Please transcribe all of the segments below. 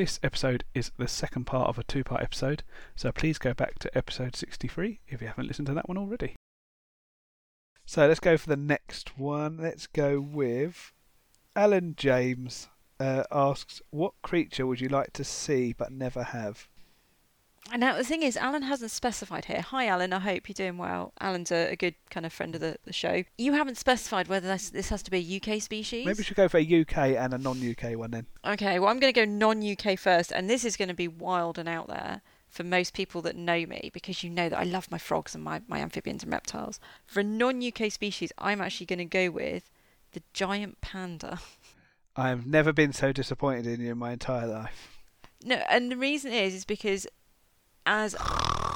This episode is the second part of a two part episode, so please go back to episode 63 if you haven't listened to that one already. So let's go for the next one. Let's go with Alan James uh, asks, What creature would you like to see but never have? And now the thing is, Alan hasn't specified here. Hi, Alan. I hope you're doing well. Alan's a, a good kind of friend of the, the show. You haven't specified whether this, this has to be a UK species. Maybe we should go for a UK and a non UK one then. Okay, well, I'm going to go non UK first, and this is going to be wild and out there for most people that know me because you know that I love my frogs and my, my amphibians and reptiles. For a non UK species, I'm actually going to go with the giant panda. I've never been so disappointed in you in my entire life. No, and the reason is is because as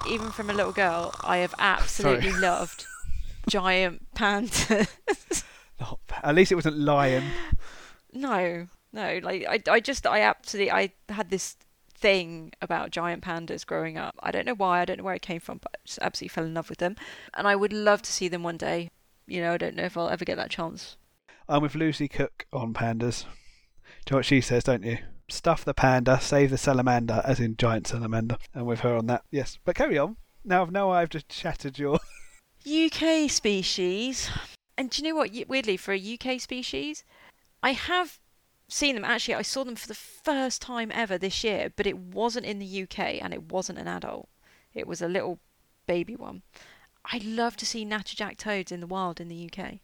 even from a little girl, I have absolutely Sorry. loved giant pandas. Not. At least it wasn't lion. no, no, like I, I just, I absolutely, I had this thing about giant pandas growing up. I don't know why, I don't know where it came from, but I just absolutely fell in love with them, and I would love to see them one day. You know, I don't know if I'll ever get that chance. I'm with Lucy Cook on pandas. Do you know what she says, don't you? Stuff the panda, save the salamander, as in giant salamander. And with her on that, yes. But carry on. Now, now I've just shattered your. UK species, and do you know what? Weirdly, for a UK species, I have seen them. Actually, I saw them for the first time ever this year, but it wasn't in the UK and it wasn't an adult. It was a little baby one. I'd love to see natterjack toads in the wild in the UK.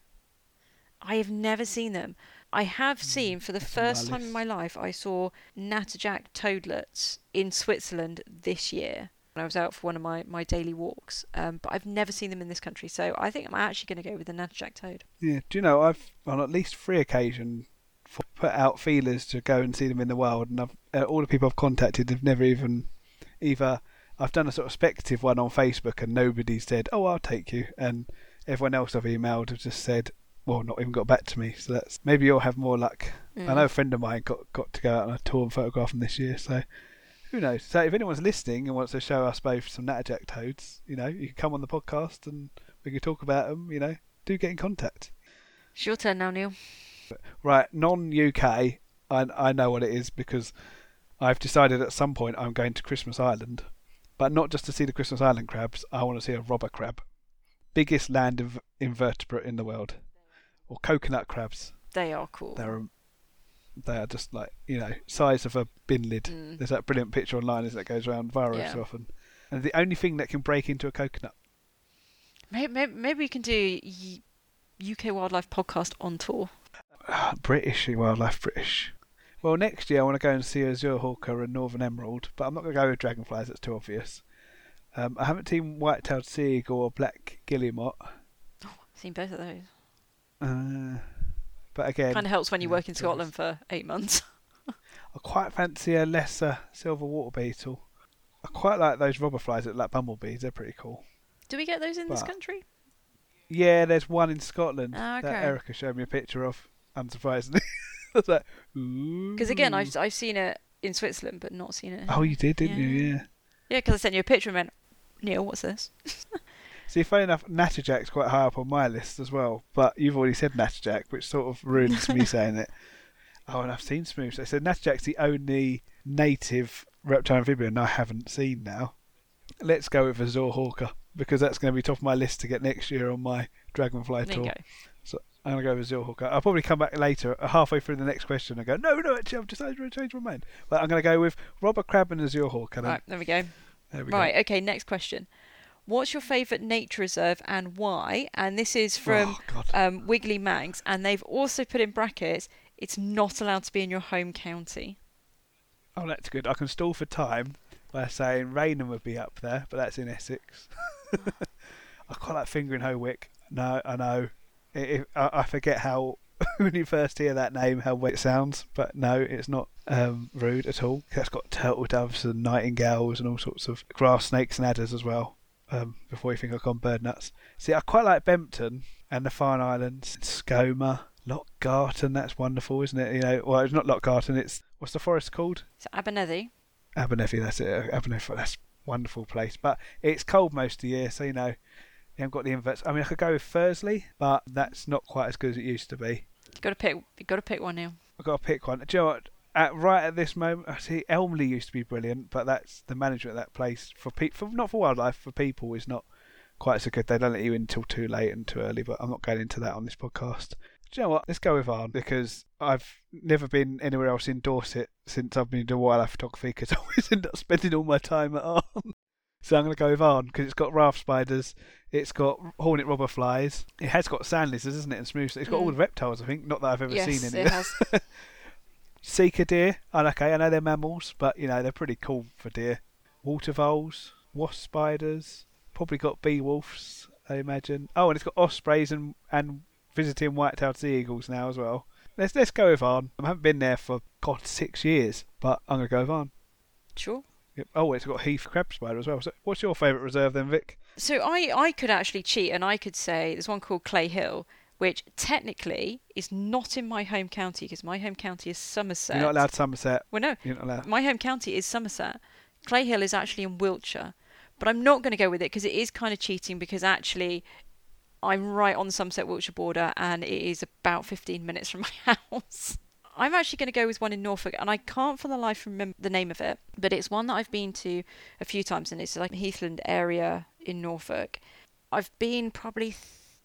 I have never seen them. I have seen for the first time in my life. I saw natterjack toadlets in Switzerland this year when I was out for one of my, my daily walks. Um, but I've never seen them in this country, so I think I'm actually going to go with the natterjack toad. Yeah. Do you know, I've on at least three occasions put out feelers to go and see them in the wild, and I've, uh, all the people I've contacted have never even either. I've done a sort of speculative one on Facebook, and nobody said, "Oh, I'll take you," and everyone else I've emailed have just said, "Well, not even got back to me." So that's maybe you'll have more luck. I know a friend of mine got got to go out on a tour and photograph them this year, so who knows? So if anyone's listening and wants to show us both some natterjack toads, you know, you can come on the podcast and we can talk about them. You know, do get in contact. It's your turn now, Neil. Right, non-UK, I I know what it is because I've decided at some point I'm going to Christmas Island, but not just to see the Christmas Island crabs. I want to see a robber crab, biggest land of invertebrate in the world, or coconut crabs. They are cool. They're they are just like you know size of a bin lid. Mm. There's that brilliant picture online as that goes around viral Yeah. so often. And the only thing that can break into a coconut. Maybe, maybe, maybe we can do UK Wildlife Podcast on tour. Ah, British wildlife, British. Well, next year I want to go and see Azure Hawker and Northern Emerald, but I'm not going to go with dragonflies. That's too obvious. Um, I haven't seen white-tailed sea eagle or black guillemot. i've Seen both of those. Uh, but again, Kind of helps when you yeah, work in Scotland for eight months. I quite fancy a lesser silver water beetle. I quite like those robber flies that like bumblebees. They're pretty cool. Do we get those in this country? Yeah, there's one in Scotland Ah, that. Erica showed me a picture of. Unsurprisingly, was like. Because again, I've I've seen it in Switzerland, but not seen it. Oh, you did, didn't you? Yeah. Yeah. Yeah, because I sent you a picture and went, Neil, what's this? See, funny enough, Natterjack's quite high up on my list as well, but you've already said Natterjack, which sort of ruins me saying it. Oh, and I've seen Smooth. So Natterjack's the only native reptile amphibian I haven't seen now. Let's go with Azure Hawker, because that's going to be top of my list to get next year on my Dragonfly There tour. go. So I'm going to go with Azure Hawker. I'll probably come back later, uh, halfway through the next question, and go, no, no, actually, I've decided to change my mind. But I'm going to go with Robber Crab and Azure Hawker. Right, there we go. There we Right, okay, next question. What's your favourite nature reserve and why? And this is from Oh, um, Wiggly Manx, and they've also put in brackets, it's not allowed to be in your home county. Oh, that's good. I can stall for time by saying Rainham would be up there, but that's in Essex. I quite like Fingringhoe Wick. No, I know. I- If, I, I forget how when you first hear that name how it sounds, but no, it's not um, rude at all. It's got turtle doves and nightingales and all sorts of grass snakes and adders as well. Um, before you think I've gone bird nuts. See, I quite like Bempton and the Farne Islands, Skomer, Lochgarten. That's wonderful, isn't it? You know, well, it's not Loch Garten. It's what's the forest called? So Abernethy, Abernethy, that's it. Abernethy, that's a wonderful place. But it's cold most of the year, so you know, you haven't got the inverts. I mean, I could go with Thursley, but that's not quite as good as it used to be. you've got to pick. You've got to pick one now. I've got to pick one. Do you know what? At right at this moment, I see Elmley used to be brilliant, but that's the management of that place for people, not for wildlife, for people is not quite so good. They don't let you in until too late and too early, but I'm not going into that on this podcast. Do you know what? Let's go with Arne because I've never been anywhere else in Dorset since I've been doing wildlife photography because I always end up spending all my time at Arne. So I'm going to go with Arne because it's got raft spiders, it's got hornet robber flies, it has got sand lizards, isn't it, and smooth. It's got all Mm. the reptiles, I think. Not that I've ever yes, seen any. it has. Sika deer, and okay, I know they're mammals, but you know they're pretty cool for deer. Water voles, wasp spiders, probably got bee wolves, I imagine. Oh, and it's got ospreys and and visiting white-tailed sea eagles now as well. Let's let's go with Arne. I haven't been there for God six years, but I'm gonna go with Arne. Sure. Yep. Oh, it's got heath crab spider as well. So, what's your favourite reserve then, Vic? So I, I could actually cheat and I could say there's one called Clay Hill, which technically is not in my home county because my home county is Somerset. You're not allowed Somerset. Well, no, You're not allowed. my home county is Somerset. Clay Hill is actually in Wiltshire, but I'm not going to go with it because it is kind of cheating because actually I'm right on the Somerset Wiltshire border and it is about 15 minutes from my house. I'm actually going to go with one in Norfolk, and I can't for the life remember the name of it, but it's one that I've been to a few times, and it's like a Heathland area in Norfolk. I've been probably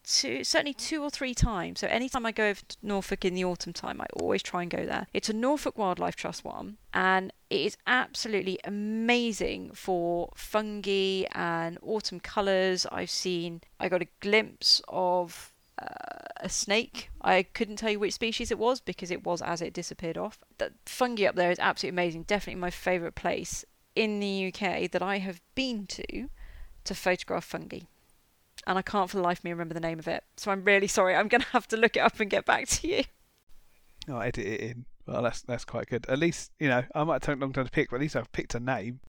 two, certainly two or three times. So anytime I go over to Norfolk in the autumn time, I always try and go there. It's a Norfolk Wildlife Trust one, and it is absolutely amazing for fungi and autumn colours. I've seen, I got a glimpse of uh, a snake. I couldn't tell you which species it was because it was as it disappeared off. The fungi up there is absolutely amazing. Definitely my favourite place in the UK that I have been to to photograph fungi. And I can't for the life of me remember the name of it. So I'm really sorry. I'm going to have to look it up and get back to you. I'll edit it in. Well, that's that's quite good. At least you know I might take a long time to pick, but at least I've picked a name.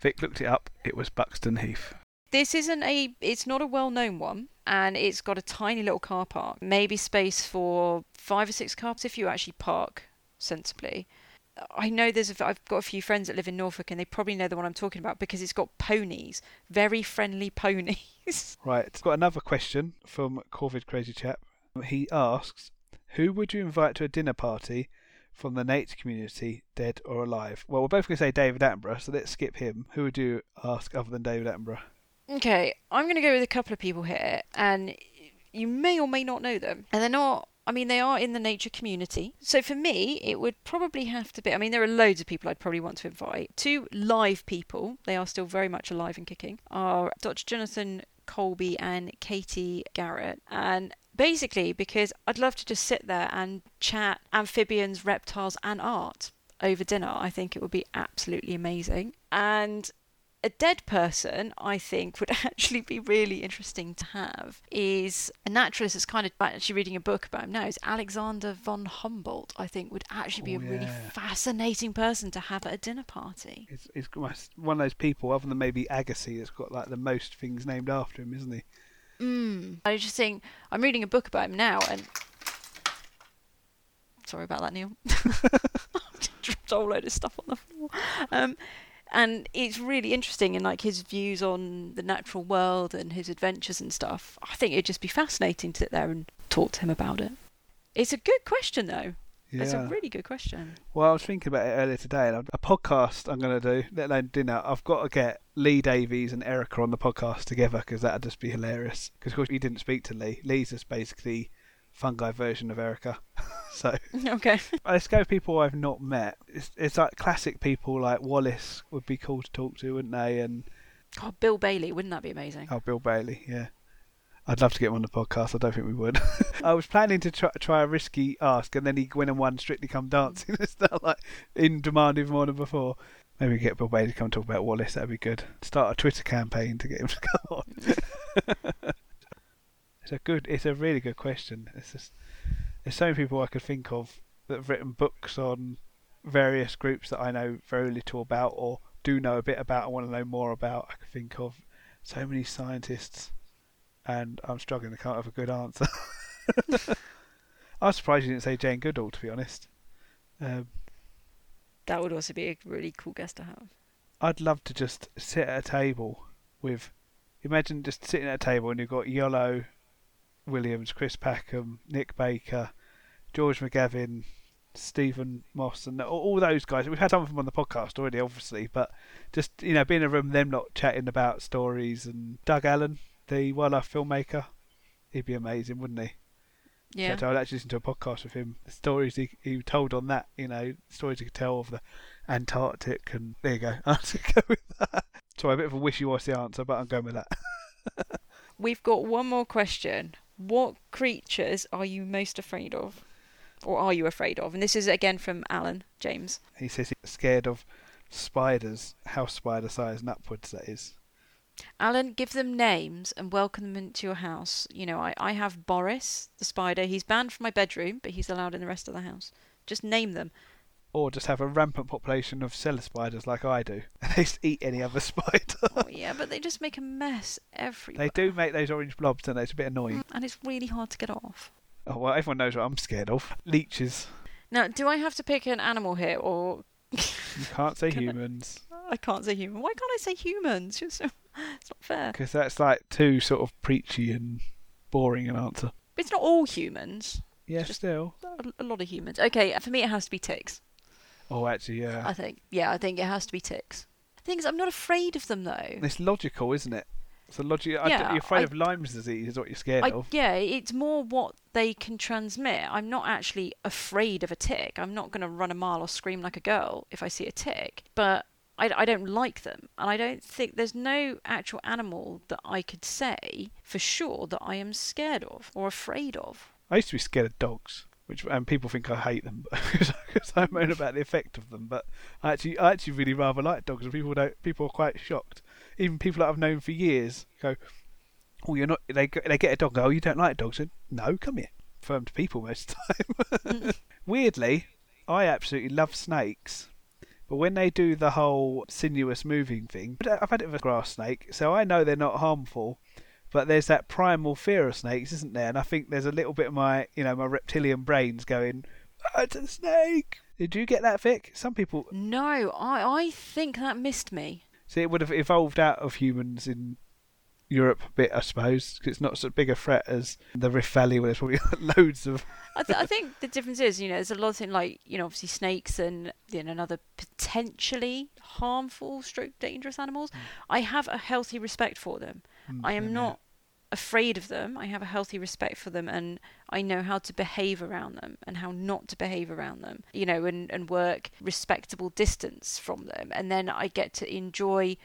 Vic looked it up. It was Buxton Heath. This isn't a, it's not a well known one. And it's got a tiny little car park. Maybe space for five or six cars if you actually park sensibly. I know there's a, I've got a few friends that live in Norfolk and they probably know the one I'm talking about because it's got ponies, very friendly ponies. Right. Got another question from Corvid Crazy Chap. He asks, "Who would you invite to a dinner party from the Nate community, dead or alive?" Well, we're both going to say David Attenborough, so let's skip him. Who would you ask other than David Attenborough? Okay, I'm going to go with a couple of people here, and you may or may not know them. And they're not, I mean, they are in the nature community. So for me, it would probably have to be, I mean, there are loads of people I'd probably want to invite. Two live people, they are still very much alive and kicking, are Dr. Jonathan Kolby and Katie Garrett. And basically, because I'd love to just sit there and chat amphibians, reptiles, and art over dinner. I think it would be absolutely amazing. And a dead person, I think, would actually be really interesting to have is a naturalist that's kind of actually reading a book about him now. Is Alexander von Humboldt? I think would actually be Oh, a really fascinating person to have at a dinner party. He's, he's one of those people, other than maybe Agassiz, that's got like the most things named after him, isn't he? Mm. I just think I'm reading a book about him now, and sorry about that, Neil. I dropped a whole load of stuff on the floor. Um, and it's really interesting in like his views on the natural world and his adventures and stuff. I think it'd just be fascinating to sit there and talk to him about it. It's a good question though. Yeah. It's a really good question. Well, I was thinking about it earlier today, and a podcast I'm going to do, let alone dinner. I've got to get Lee Davies and Erica on the podcast together because that'd just be hilarious. Because of course you didn't speak to Lee. Lee's just basically fungi version of Erica. so Okay. let's go with people I've not met. It's, it's like classic people like Wallace would be cool to talk to, wouldn't they? And Oh, Bill Bailey, wouldn't that be amazing? oh, Bill Bailey, yeah. I'd love to get him on the podcast. I don't think we would. I was planning to try, try a risky ask, and then he went and won Strictly Come Dancing and stuff like in demand even more than before. Maybe get Bill Bailey to come talk about Wallace. That'd be good. Start a Twitter campaign to get him to come on. It's a good. It's a really good question. It's just there's so many people I could think of that have written books on various groups that I know very little about or do know a bit about and want to know more about. I could think of so many scientists, and I'm struggling to come up with a good answer. I was surprised you didn't say Jane Goodall, to be honest. Um, That would also be a really cool guest to have. I'd love to just sit at a table with. Imagine just sitting at a table and you've got Iolo Williams, Chris Packham, Nick Baker, George McGavin, Stephen Moss and all, all those guys. We've had some of them on the podcast already, obviously, but just you know, being in a room, them not chatting about stories, and Doug Allan, the wildlife filmmaker, he'd be amazing, wouldn't he? Yeah. So I'd actually listen to a podcast with him. The stories he, he told on that, you know, stories he could tell of the Antarctic, and there you go. I'll go with that. Sorry, a bit of a wishy-washy answer, but I'm going with that. We've got one more question. What creatures are you most afraid of? Or are you afraid of? And this is again from Alan James. He says he's scared of spiders, house spider size and upwards, that is. Alan, give them names and welcome them into your house. You know, I, I have Boris, the spider. He's banned from my bedroom, but he's allowed in the rest of the house. Just name them. Or just have a rampant population of cellar spiders like I do. They just eat any other spider. Oh, yeah, but they just make a mess everywhere. they do make those orange blobs, and it's a bit annoying. Mm, and it's really hard to get off. Oh, well, everyone knows what I'm scared of. Leeches. Now, do I have to pick an animal here, or You can't say Can humans. I can't say human? Why can't I say humans? It's it's not fair. Because that's like too sort of preachy and boring an answer. But It's not all humans. Yeah, still. A, a lot of humans. Okay, for me it has to be ticks. Oh, actually, yeah. I think. Yeah, I think it has to be ticks. The thing is, I'm not afraid of them though. It's logical, isn't it? It's a logic. Yeah, you're afraid I- of Lyme's disease, is what you're scared I, of. yeah, it's more what they can transmit. I'm not actually afraid of a tick. I'm not going to run a mile or scream like a girl if I see a tick. But I, I don't like them. And I don't think there's no actual animal that I could say for sure that I am scared of or afraid of. I used to be scared of dogs, which and people think I hate them because I moan about the effect of them. But I actually, I actually really rather like dogs, and people don't. People are quite shocked. Even people that I've known for years go, "Oh, you're not." They they get a dog. Go, "Oh, you don't like dogs?" And no, come here. Firm to people most of the time. Weirdly, I absolutely love snakes. But when they do the whole sinuous moving thing, I've had it with a grass snake, so I know they're not harmful. But there's that primal fear of snakes, isn't there? And I think there's a little bit of my, you know, my reptilian brains going, "Ah, "It's a snake." Did you get that, Vic? Some people No, I, I think that missed me. see it would have evolved out of humans in Europe a bit, I suppose, 'cause it's not so big a threat as the Rift Valley, where there's probably loads of. I, th- I think the difference is, you know, there's a lot of things like, you know, obviously snakes and you know, another potentially harmful, stroke dangerous animals. I have a healthy respect for them. I am Mm, Yeah. not afraid of them. I have a healthy respect for them, and I know how to behave around them and how not to behave around them. You know, and and work respectable distance from them, and then I get to enjoy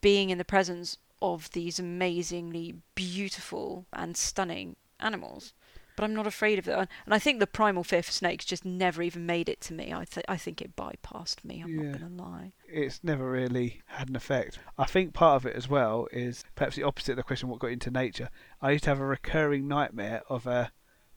being in the presence of these amazingly beautiful and stunning animals. But I'm not afraid of them, and I think the primal fear for snakes just never even made it to me. I th- I think it bypassed me. I'm Yeah. not gonna lie. it's never really had an effect. I think part of it as well is perhaps the opposite of the question what got into nature. I used to have a recurring nightmare of a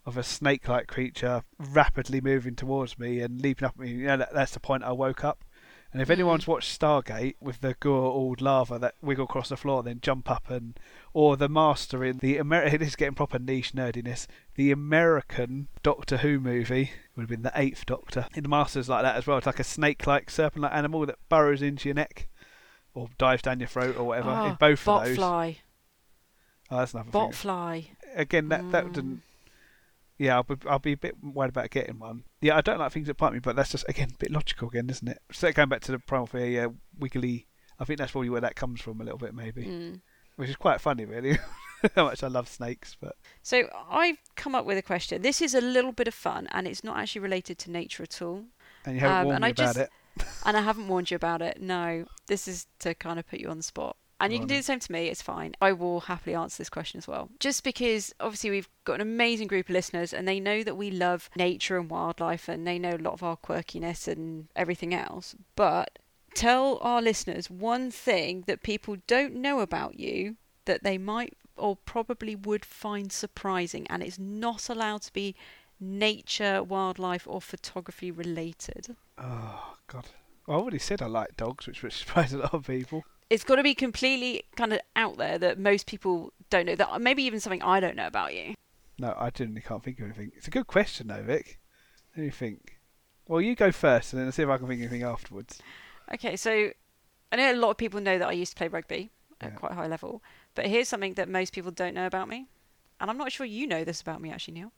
of a snake like creature rapidly moving towards me and leaping up at me. You know, that, that's the point I woke up. And if anyone's mm-hmm. watched Stargate with the Goa'uld larva that wiggle across the floor, and then jump up and, or the Master in the American, this is getting proper niche nerdiness. The American Doctor Who movie would have been the Eighth Doctor. In the Master's like that as well. It's like a snake-like, serpent-like animal that burrows into your neck or dives down your throat or whatever. Oh, in ah, both of those, botfly, oh, that's another thing. botfly. Again, that that Mm. didn't. Yeah, I'll be, I'll be a bit worried about getting one. Yeah, I don't like things that bite me, but that's just again a bit logical again, isn't it? So going back to the primal fear, yeah, wiggly. I think that's probably where that comes from a little bit, maybe, Mm. which is quite funny, really. How much I love snakes, but So I've come up with a question. This is a little bit of fun, and it's not actually related to nature at all. and you haven't Um, warned me I about just- it. And I haven't warned you about it. No, this is to kind of put you on the spot. And you can do the same to me. It's fine. I will happily answer this question as well. Just because obviously we've got an amazing group of listeners, and they know that we love nature and wildlife, and they know a lot of our quirkiness and everything else. But tell our listeners one thing that people don't know about you that they might or probably would find surprising, and it's not allowed to be nature, wildlife, or photography related. Oh God, well, I already said I like dogs, which would surprise a lot of people. It's got to be completely kind of out there that most people don't know. That maybe even something I don't know about you. No, I genuinely can't think of anything. It's a good question, though, Vic. Let me think. Well, you go first, and then see if I can think of anything afterwards. Okay, so I know a lot of people know that I used to play rugby at Yeah. quite a high level, but here's something that most people don't know about me, and I'm not sure you know this about me actually, Neil.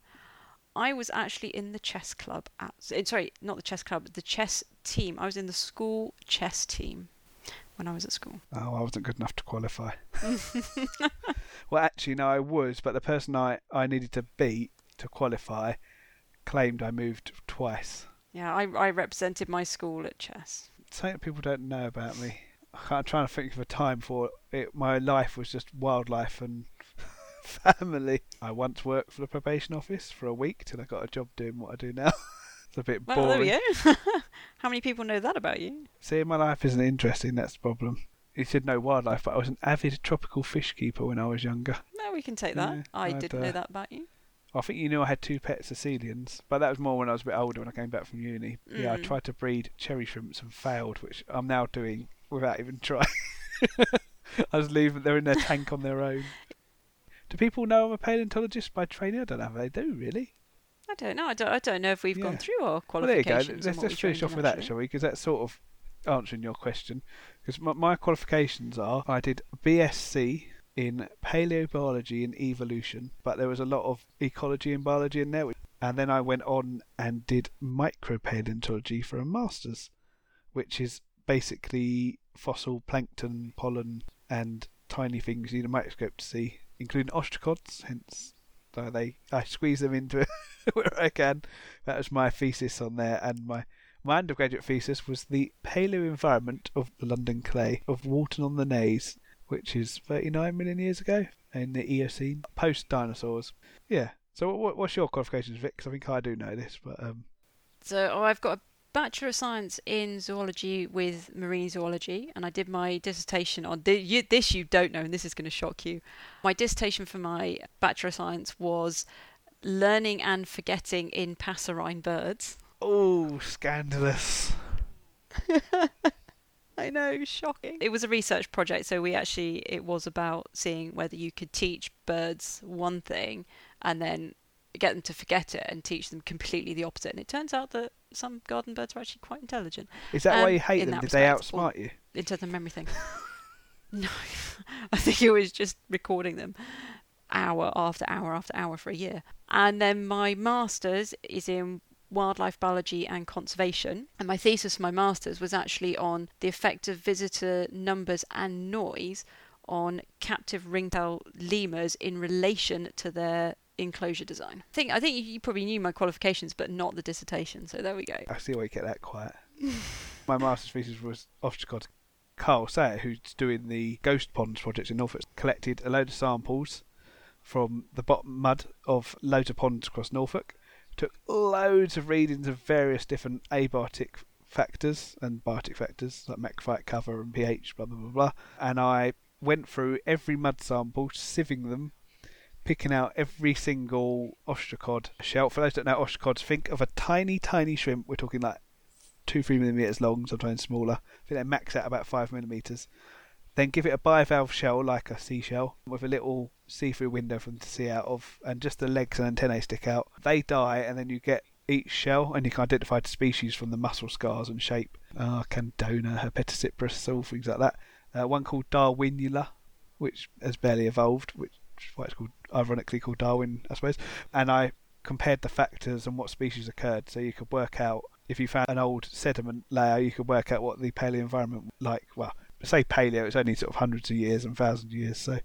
I was actually in the chess club at sorry, not the chess club, the chess team. I was in the school chess team when I was at school. Oh, I wasn't good enough to qualify. well, actually, no, I was, but the person I, I needed to beat to qualify claimed I moved twice. Yeah, I, I represented my school at chess. Something people don't know about me. I'm trying to think of a time for it. My life was just wildlife and family. I once worked for the probation office for a week till I got a job doing what I do now. It's a bit Well, boring. there we go. How many people know that about you? See, my life isn't interesting. That's the problem. You should know wildlife, but I was an avid tropical fish keeper when I was younger. No, we can take that. Yeah, I I'd, didn't uh, know that about you. I think you knew I had two pet caecilians, but that was more when I was a bit older when I came back from uni. Yeah, I Mm. tried to breed cherry shrimps and failed, which I'm now doing without even trying. I just leave them, they're in their tank on their own. Do people know I'm a paleontologist by training? I don't know if they do, really. I don't know. I don't, I don't know if we've Yeah. gone through our Well, there you go. qualifications. Let's and what just finish off with that, actually. shall we? Because that's sort of answering your question. Because my, my qualifications are I did BSc in paleobiology and evolution, but there was a lot of ecology and biology in there. And then I went on and did micropaleontology for a master's, which is basically fossil plankton, pollen, and tiny things you need a microscope to see, including ostracods. Hence, they I squeeze them into where I can. That was my thesis on there, and my my undergraduate thesis was the paleo environment of the London clay of Walton on the Naze, which is 39 million years ago in the Eocene, post dinosaurs. Yeah. So what, what's your qualifications, Vic? 'Cause I think I do know this, but um, So oh, I've got a Bachelor of Science in Zoology with Marine Zoology, and I did my dissertation on you, this. You don't know, and this is going to shock you. My dissertation for my Bachelor of Science was learning and forgetting in passerine birds. oh, scandalous. I know, shocking. It was a research project, so we actually it was about seeing whether you could teach birds one thing and then get them to forget it and teach them completely the opposite. And it turns out that some garden birds are actually quite intelligent Is that why Um, you hate in them? Did they respect, or- outsmart you? in terms of memory thing. no, I think it was just recording them hour after hour after hour for a year. And then my master's is in wildlife biology and conservation. And my thesis for my master's was actually on the effect of visitor numbers and noise on captive ringtail lemurs in relation to their enclosure design. I think I think you- probably knew my qualifications, but not the dissertation. So there we go. I see why you get that quiet. My master's thesis was ostracod. Carl Sayer, who's doing the Ghost Ponds project in Norfolk, collected a load of samples from the bottom mud of loads of ponds across Norfolk, took loads of readings of various different abiotic factors and biotic factors like macrophyte cover and pH, blah blah blah blah. And I went through every mud sample, sieving them, picking out every single ostracod shell. For those that know ostracods, think of a tiny, tiny shrimp. We're talking like two, three millimeters long, sometimes smaller. I think they max out about five millimeters. Then give it a bivalve shell like a seashell with a little see-through window for them to see out of, and just the legs and antennae stick out. They die, and then you get each shell, and you can identify the species from the muscle scars and shape. Ah, Candona, Herpetocypris, all things like that. Uh, one called Darwinula, which has barely evolved, which is why it's called ironically called Darwin, I suppose. And I compared the factors and what species occurred, so you could work out if you found an old sediment layer, you could work out what the paleo environment like. Well, say paleo, it's only sort of hundreds of years and thousands of years. So,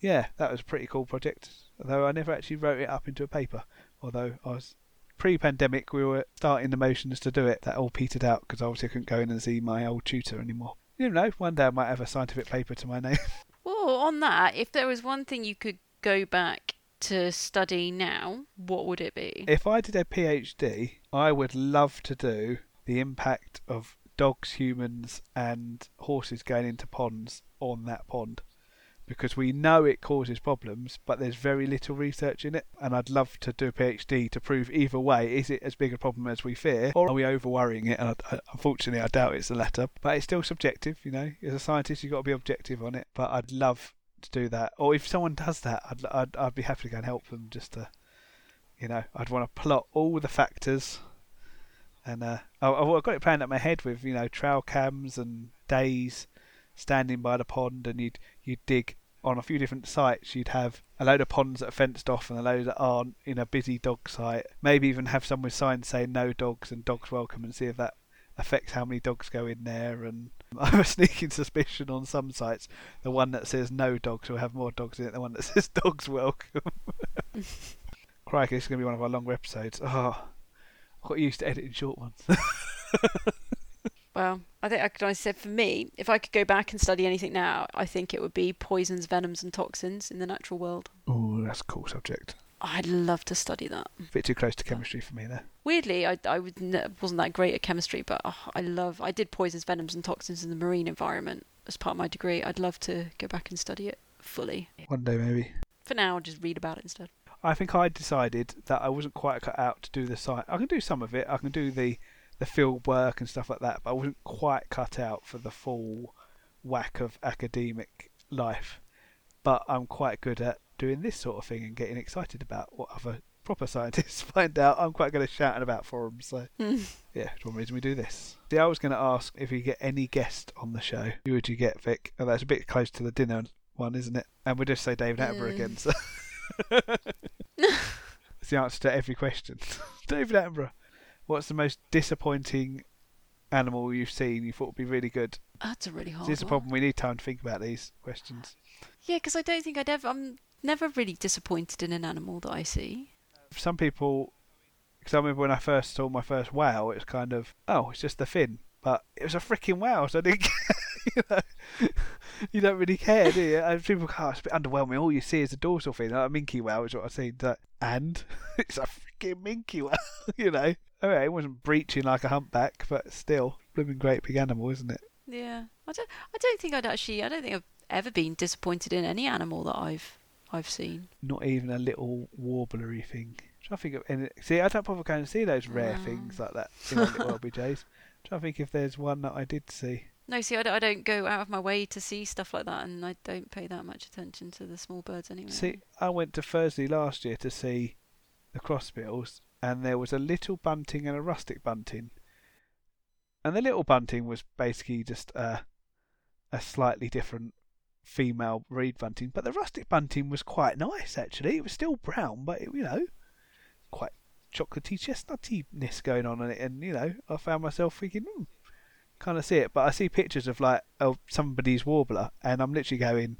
yeah, that was a pretty cool project. Although I never actually wrote it up into a paper. Although I was pre-pandemic, we were starting the motions to do it. That all petered out because obviously I couldn't go in and see my old tutor anymore. You know, one day I might have a scientific paper to my name. Well, on that, if there was one thing you could go back to study now, what would it be? if I did a PhD, I would love to do the impact of dogs, humans, and horses going into ponds on that pond. Because we know it causes problems, but there's very little research in it. And I'd love to do a PhD to prove either way is it as big a problem as we fear, or are we over worrying it? And I, I, unfortunately, I doubt it's the latter. But it's still subjective, you know. As a scientist, you've got to be objective on it. But I'd love to do that. Or if someone does that, I'd, I'd, I'd be happy to go and help them just to you know, I'd want to plot all the factors, and uh, I, I've got it planned up my head with you know trail cams and days standing by the pond, and you'd you'd dig on a few different sites, you'd have a load of ponds that are fenced off and a load that aren't in a busy dog site. Maybe even have some with signs saying no dogs and dogs welcome and see if that affects how many dogs go in there. And I have a sneaking suspicion on some sites the one that says no dogs will have more dogs in it than the one that says dogs welcome. Crikey, this is going to be one of our longer episodes. Oh, got used to editing short ones. Well, I think I say for me, if I could go back and study anything now, I think it would be poisons, venoms, and toxins in the natural world. oh, that's a cool subject. I'd love to study that. A bit too close to chemistry for me there. Weirdly, I I would wasn't that great at chemistry, but oh, I love. I did poisons, venoms, and toxins in the marine environment as part of my degree. I'd love to go back and study it fully. One day maybe. For now, I'll just read about it instead. I think I decided that I wasn't quite cut out to do the site. I can do some of it. I can do the the field work and stuff like that, but I wasn't quite cut out for the full whack of academic life. But I'm quite good at doing this sort of thing and getting excited about what other proper scientists find out. I'm quite good at shouting about forums, so hmm. yeah, it's one reason we do this. See, I was going to ask if you get any guest on the show. Who would you get, Vic? Oh, that's a bit close to the dinner one, isn't it? And we'll just say David Attenborough again. Hmm. So. It's the answer to every question. David Attenborough. What's the most disappointing animal you've seen you thought would be really good? Oh, that's a really hard. This is the problem. We need time to think about these questions. Yeah, because I don't think I'd ever. I'm never really disappointed in an animal that I see. Some people, because I remember when I first saw my first whale, it was kind of, oh, it's just the fin. But it was a freaking whale, so I didn't you know, you don't really care, do you? And people go, oh, it's a bit underwhelming. All you see is a dorsal fin. Like a minke whale is what I've seen. Like, and it's a freaking minke whale, you know. Okay, it wasn't breaching like a humpback, but still, blooming great big animal, isn't it? Yeah, I don't. I don't think I'd actually. I don't think I've ever been disappointed in any animal that I've I've seen. Not even a little warblery thing. To think of any. See, I don't bother going to see those rare things like that in LBJs. Try to think if there's one that I did see. No, see, I don't, go out of my way to see stuff like that, and I don't pay that much attention to the small birds anyway. See, I went to Thursley last year to see the crossbills, and there was a little bunting and a rustic bunting. And the little bunting was basically just a, a slightly different female reed bunting, but the rustic bunting was quite nice actually. It was still brown, but it, you know, quite chocolatey chestnuttiness going on in it, and you know, I found myself thinking, hmm, kind of see it. But I see pictures of like of somebody's warbler, and I'm literally going,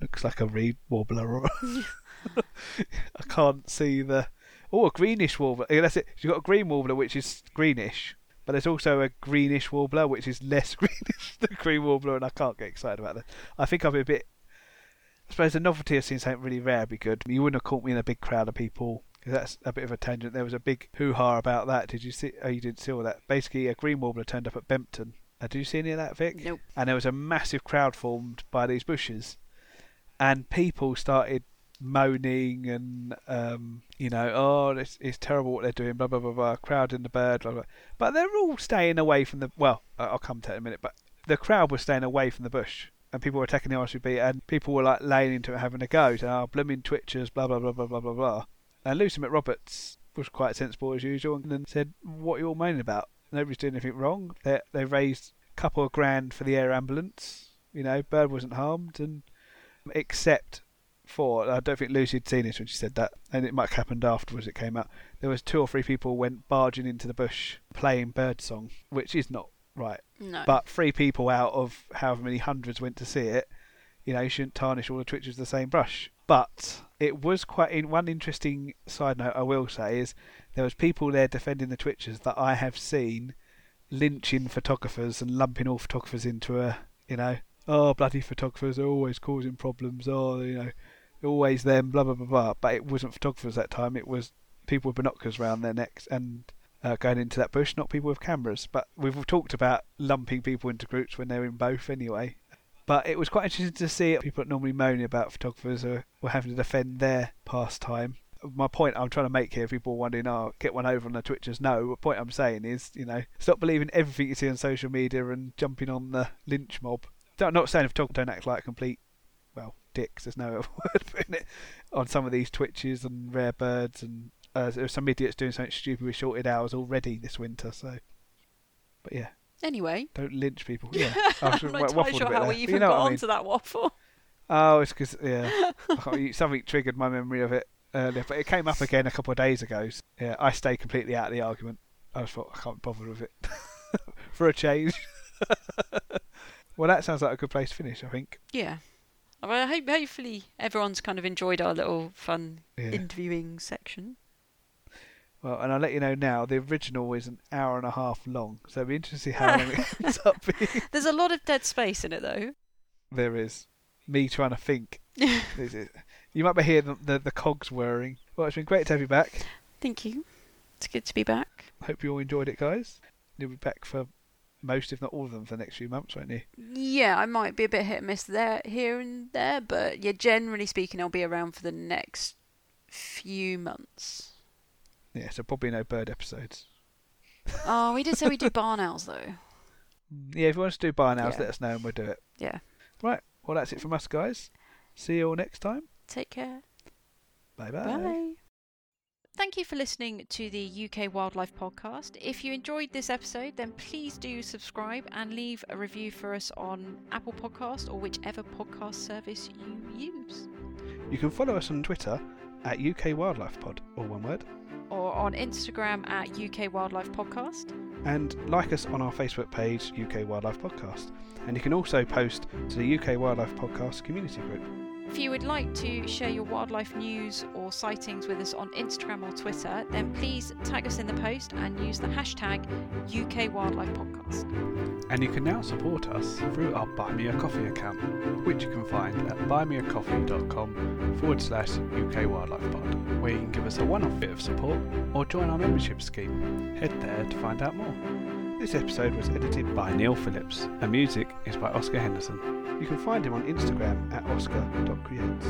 looks like a reed warbler. Or I can't see the oh a greenish warbler. Yeah, that's it. You've got a green warbler which is greenish, but there's also a greenish warbler which is less greenish than green warbler, and I can't get excited about that. I think I'm a bit. I suppose the novelty of seeing something really rare would be good. You wouldn't have caught me in a big crowd of people. That's a bit of a tangent. There was a big hoo-ha about that. Did you see? Oh, you didn't see all that. Basically, a green warbler turned up at Bempton. Uh, did you see any of that, Vic? Nope. And there was a massive crowd formed by these bushes, and people started moaning and um, you know, oh, it's, it's terrible what they're doing, blah blah blah blah, crowding the bird, blah blah. But they're all staying away from the. Well, I'll come to it in a minute. But the crowd was staying away from the bush, and people were attacking the RSPB, and people were like laying into it, having a go, saying, "Oh, blooming twitchers," blah blah blah blah blah blah blah. And Lucy McRoberts was quite sensible as usual, and then said, "What are you all moaning about? Nobody's doing anything wrong. They they raised a couple of grand for the air ambulance. You know, bird wasn't harmed, and except." For I don't think Lucy had seen this when she said that, and it might have happened afterwards. It came out. There was two or three people went barging into the bush playing bird song, which is not right. no. But three people out of however many hundreds went to see it, you know, you shouldn't tarnish all the twitchers with the same brush. But it was quite in one interesting side note I will say is there was people there defending the twitchers that I have seen lynching photographers and lumping all photographers into a you know, oh bloody photographers are always causing problems, oh you know, always them, blah blah blah blah. But it wasn't photographers that time, it was people with binoculars around their necks and uh, going into that bush, not people with cameras. But we've talked about lumping people into groups when they're in both anyway. But it was quite interesting to see people normally moaning about photographers were, were having to defend their pastime. My point I'm trying to make here, people wondering, oh, get one over on the Twitchers. No, the point I'm saying is, you know, stop believing everything you see on social media and jumping on the lynch mob. I'm not saying photographers don't act like complete, well, dicks, there's no other word for it, on some of these Twitches and rare birds and uh, some idiots doing something stupid with short-eared owls already this winter. So, but yeah, anyway, don't lynch people. Yeah, I I'm not wa- entirely waffled a sure how there. we even you know got what I mean. onto that waffle. Oh, it's because yeah, something triggered my memory of it earlier, but it came up again a couple of days ago. So, yeah, I stay completely out of the argument. I just thought I can't bother with it for a change. well, that sounds like a good place to finish. I think. Yeah. Well, I hope, hopefully everyone's kind of enjoyed our little fun Yeah. interviewing section. Well, and I'll let you know now. The original is an hour and a half long, so it'll be interesting to see how long it ends up being. There's a lot of dead space in it, though. There is me trying to think. You might be hearing the, the, the cogs whirring. Well, it's been great to have you back. Thank you. It's good to be back. Hope you all enjoyed it, guys. You'll be back for most, if not all of them, for the next few months, won't you? Yeah, I might be a bit hit and miss there, here and there, but yeah, generally speaking, I'll be around for the next few months. Yeah, so probably no bird episodes. Oh, we did say we do barn owls though. Yeah, if you want us to do barn owls, Yeah. let us know and we'll do it. Yeah. Right, well, that's it from us, guys. See you all next time. Take care. Bye bye. Bye. Thank you for listening to the UK Wildlife Podcast. If you enjoyed this episode, then please do subscribe and leave a review for us on Apple Podcast or whichever podcast service you use. You can follow us on Twitter at UK Wildlife Pod, all one word, Or on Instagram at UK Wildlife Podcast. and like us on our Facebook page, UK Wildlife Podcast. And you can also post to the UK Wildlife Podcast community group. If you would like to share your wildlife news or sightings with us on Instagram or Twitter, then please tag us in the post and use the hashtag UK Wildlife Podcast. And you can now support us through our Buy Me a Coffee account, which you can find at buymeacoffee.com forward slash UK Wildlife Pod, where you can give us a one off bit of support or join our membership scheme. Head there to find out more. This episode was edited by Neil Phillips, and music is by Oscar Henderson. You can find him on Instagram at oscar.creates.